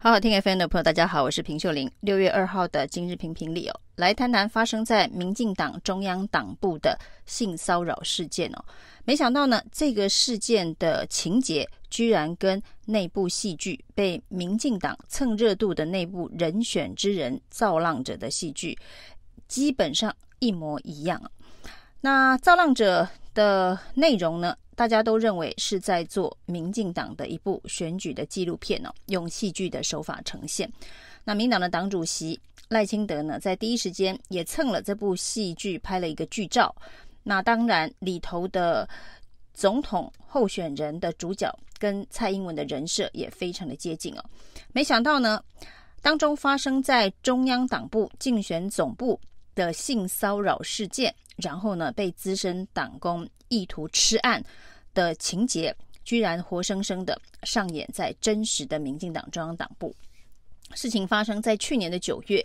好好听 FM 的朋友，大家好，我是平秀玲。六月二号的今日评评里哦，来谈谈发生在民进党中央党部的性骚扰事件哦。没想到呢，这个事件的情节居然跟内部戏剧被民进党蹭热度的内部人选之人造浪者的戏剧基本上一模一样。那造浪者的内容呢？大家都认为是在做民进党的一部选举的纪录片哦，用戏剧的手法呈现。那民党的党主席赖清德呢，在第一时间也蹭了这部戏剧，拍了一个剧照。那当然里头的总统候选人的主角跟蔡英文的人设也非常的接近哦。没想到呢，当中发生在中央党部竞选总部的性骚扰事件，然后呢，被资深党工意图吃案的情节，居然活生生的上演在真实的民进党中央党部。事情发生在去年的九月，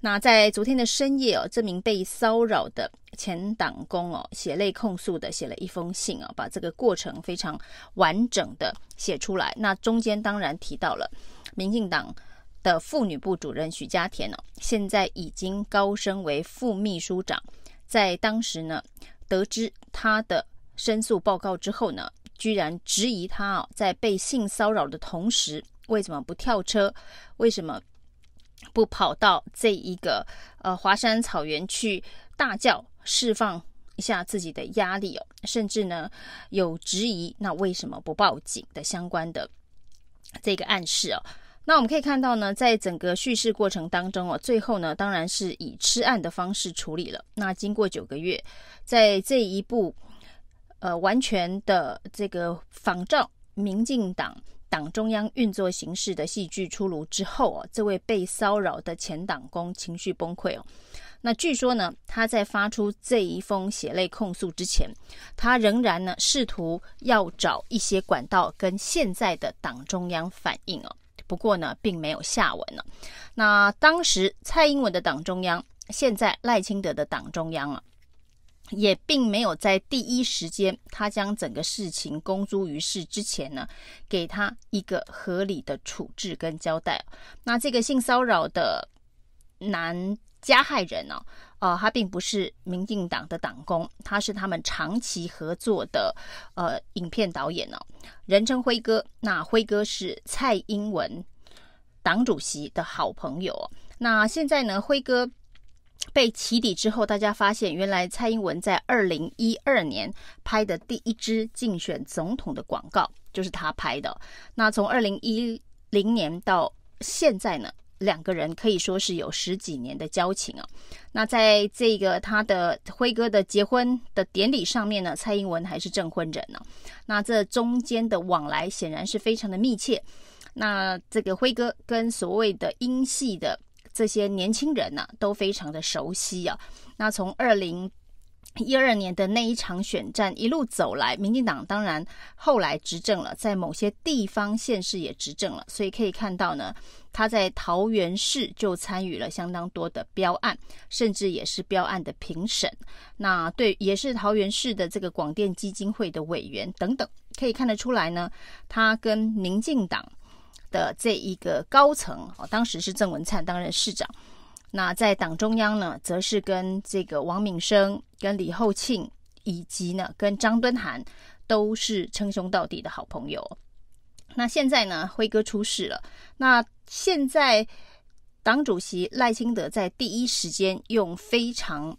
那在昨天的深夜哦，这名被骚扰的前党工哦，血泪控诉的写了一封信哦，把这个过程非常完整的写出来。那中间当然提到了民进党的妇女部主任许家田哦，现在已经高升为副秘书长。在当时呢，得知他的申诉报告之后呢，居然质疑他啊，在被性骚扰的同时，为什么不跳车？为什么不跑到这一个呃华山草原去大叫，释放一下自己的压力哦？甚至呢，有质疑那为什么不报警的相关的这个暗示哦。那我们可以看到呢，在整个叙事过程当中哦，最后呢，当然是以吃案的方式处理了。那经过九个月，在这一部呃完全的这个仿照民进党党中央运作形式的戏剧出炉之后哦，这位被骚扰的前党工情绪崩溃哦。那据说呢，他在发出这一封血泪控诉之前，他仍然呢试图要找一些管道跟现在的党中央反映哦。不过呢，并没有下文了。那当时蔡英文的党中央，现在赖清德的党中央啊，也并没有在第一时间，他将整个事情公诸于世之前呢，给他一个合理的处置跟交代。那这个性骚扰的男加害人呢、啊？呃，他并不是民进党的党工，他是他们长期合作的呃影片导演呢、哦，人称辉哥。那辉哥是蔡英文党主席的好朋友。那现在呢，辉哥被起底之后，大家发现原来蔡英文在二零一二年拍的第一支竞选总统的广告就是他拍的。那从二零一零年到现在呢？两个人可以说是有十几年的交情啊。那在这个他的辉哥的结婚的典礼上面呢，蔡英文还是证婚人呢。那这中间的往来显然是非常的密切。那这个辉哥跟所谓的英系的这些年轻人呢，都非常的熟悉啊。那从二零一二年的那一场选战一路走来，民进党当然后来执政了，在某些地方县市也执政了，所以可以看到呢，他在桃园市就参与了相当多的标案，甚至也是标案的评审。那对，也是桃园市的这个广电基金会的委员等等，可以看得出来呢，他跟民进党的这一个高层，哦，当时是郑文灿担任市长。那在党中央呢，则是跟这个王敏生、跟李厚庆，以及呢跟张敦涵，都是称兄道弟的好朋友。那现在呢，辉哥出事了。那现在党主席赖清德在第一时间用非常。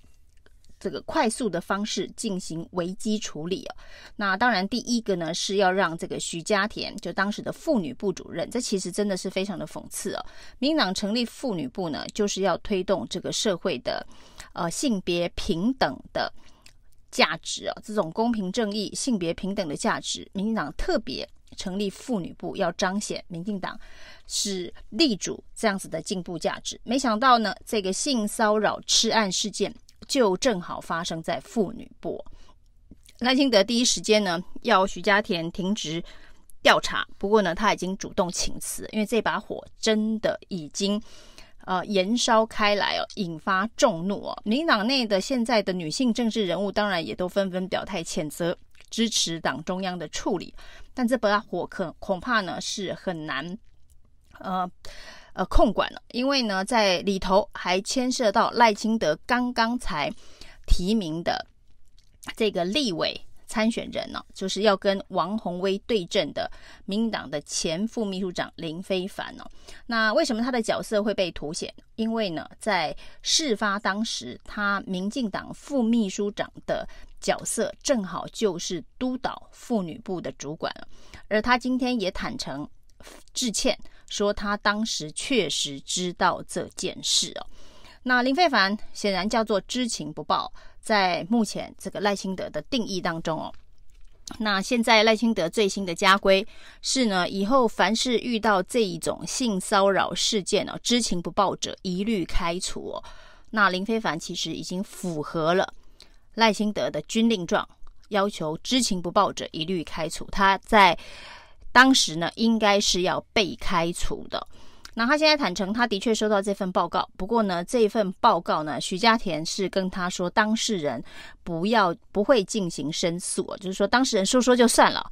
这个快速的方式进行危机处理啊，那当然第一个呢是要让这个徐家田，就当时的妇女部主任，这其实真的是非常的讽刺啊。民进党成立妇女部呢，就是要推动这个社会的呃性别平等的价值啊，这种公平正义、性别平等的价值，民进党特别成立妇女部，要彰显民进党是立主这样子的进步价值。没想到呢，这个性骚扰吃案事件。就正好发生在妇女部，赖清德第一时间呢要徐家田停职调查，不过呢他已经主动请辞，因为这把火真的已经呃延烧开来哦，引发众怒哦。民党内的现在的女性政治人物当然也都纷纷表态谴责，支持党中央的处理，但这把火可恐怕呢是很难呃呃控管了，因为呢，在里头还牵涉到赖清德刚刚才提名的这个立委。参选人呢、就是要跟王鸿威对阵的民党的前副秘书长林非凡哦。那为什么他的角色会被凸显？因为呢，在事发当时，他民进党副秘书长的角色正好就是督导妇女部的主管，而他今天也坦诚致歉，说他当时确实知道这件事哦。那林非凡显然叫做知情不报。在目前这个赖清德的定义当中哦，那现在赖清德最新的家规是呢，以后凡是遇到这一种性骚扰事件哦，知情不报者一律开除哦。那林非凡其实已经符合了赖清德的军令状，要求知情不报者一律开除。他在当时呢，应该是要被开除的。那他现在坦诚，他的确收到这份报告。不过呢，这份报告呢，徐家田是跟他说，当事人不要不会进行申诉，就是说当事人说说就算了，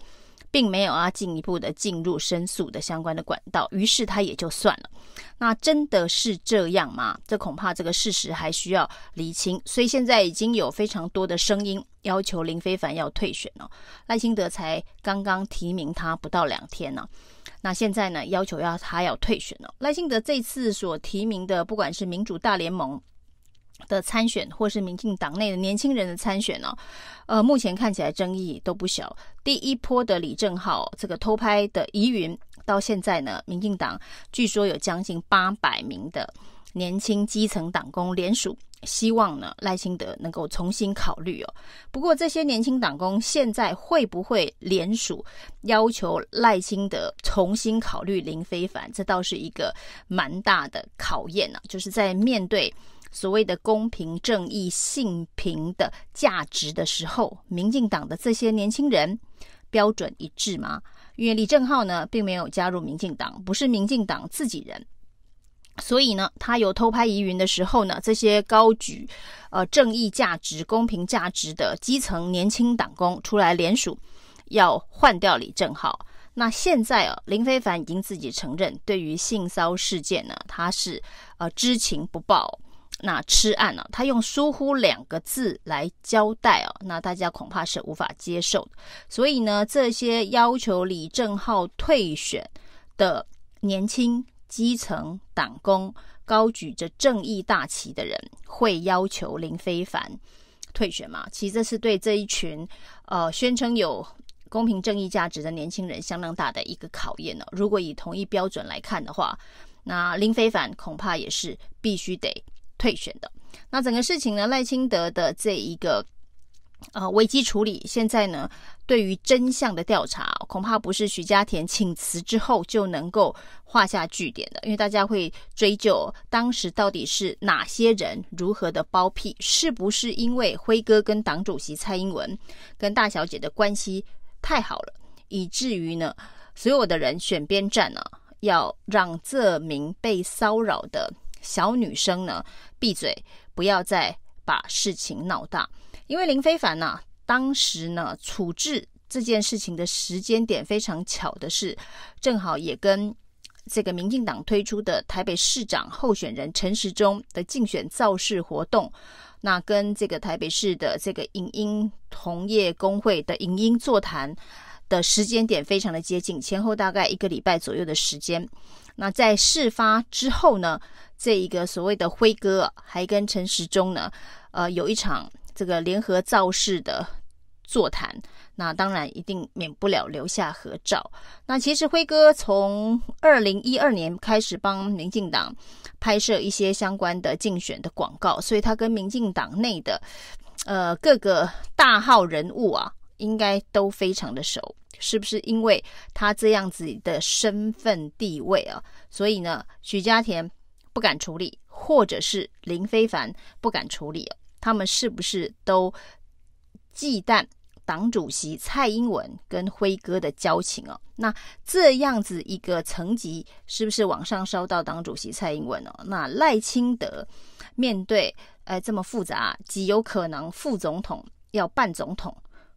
并没有要进一步的进入申诉的相关的管道。于是他也就算了。那真的是这样吗？这恐怕这个事实还需要厘清。所以现在已经有非常多的声音要求林非凡要退选了。赖清德才刚刚提名他不到两天呢。那现在呢，要求要他要退选了。赖清德这次所提名的，不管是民主大联盟的参选，或是民进党内的年轻人的参选呢，呃，目前看起来争议都不小。第一波的李正浩这个偷拍的疑云，到现在呢，民进党据说有将近八百名的年轻基层党工联署。希望呢，赖清德能够重新考虑哦。不过这些年轻党工现在会不会联署要求赖清德重新考虑林非凡？这倒是一个蛮大的考验呢、就是在面对所谓的公平正义、性平的价值的时候，民进党的这些年轻人标准一致吗？因为李正浩呢，并没有加入民进党，不是民进党自己人。所以呢，他有偷拍疑云的时候呢，这些高举呃正义价值、公平价值的基层年轻党工出来联署，要换掉李正浩。那现在啊，林非凡已经自己承认，对于性骚事件呢，他是呃知情不报。那吃案呢、啊，他用疏忽两个字来交代哦，那大家恐怕是无法接受。所以呢，这些要求李正浩退选的年轻。基层党工高举着正义大旗的人，会要求林非凡退选吗？其实这是对这一群呃宣称有公平正义价值的年轻人相当大的一个考验呢。如果以同一标准来看的话，那林非凡恐怕也是必须得退选的。那整个事情呢，赖清德的这一个。呃，危机处理现在呢，对于真相的调查，恐怕不是徐家田请辞之后就能够画下句点的，因为大家会追究当时到底是哪些人如何的包庇，是不是因为辉哥跟党主席蔡英文跟大小姐的关系太好了，以至于呢，所有的人选边站呢，要让这名被骚扰的小女生呢闭嘴，不要再把事情闹大。因为林非凡呢，当时呢处置这件事情的时间点非常巧的是，正好也跟这个民进党推出的台北市长候选人陈时中的竞选造势活动，那跟这个台北市的这个影音同业公会的影音座谈的时间点非常的接近，前后大概一个礼拜左右的时间。那在事发之后呢，这一个所谓的辉哥还跟陈时中呢，呃，有一场。这个联合造势的座谈，那当然一定免不了留下合照。那其实辉哥从二零一二年开始帮民进党拍摄一些相关的竞选的广告，所以他跟民进党内的呃各个大号人物啊，应该都非常的熟。是不是因为他这样子的身份地位啊，所以呢，许家田不敢处理，或者是林非凡不敢处理？他们是不是都忌惮党主席蔡英文跟辉哥的交情哦？那这样子一个层级，是不是往上烧到党主席蔡英文哦？那赖清德面对呃这么复杂，极有可能副总统要办总统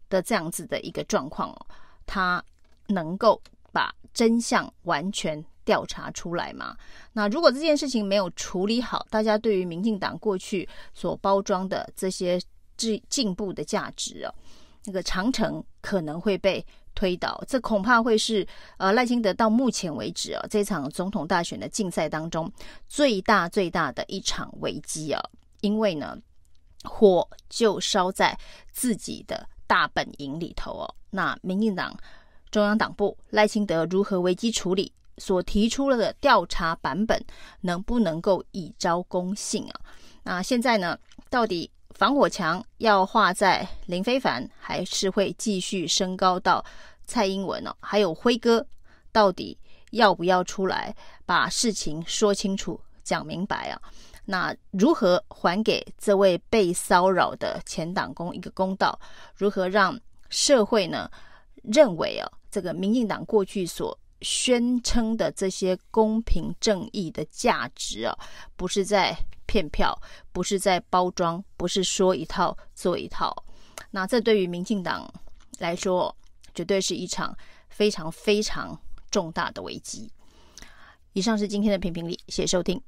的这样子的一个状况哦，他能够把真相完全调查出来吗。那如果这件事情没有处理好，大家对于民进党过去所包装的这些进进步的价值哦，那个长城可能会被推倒。这恐怕会是呃赖清德到目前为止啊这场总统大选的竞赛当中最大最大的一场危机啊，因为呢。火就烧在自己的大本营里头哦。那民进党中央党部赖清德如何危机处理？所提出了的调查版本能不能够以招公信啊？那现在呢？到底防火墙要画在林非凡，还是会继续升高到蔡英文哦？还有辉哥，到底要不要出来把事情说清楚、讲明白啊？那如何还给这位被骚扰的前党工一个公道？如何让社会呢认为啊，这个民进党过去所宣称的这些公平正义的价值啊，不是在骗票，不是在包装，不是说一套做一套。那这对于民进党来说，绝对是一场非常非常重大的危机。以上是今天的评评理，谢谢收听。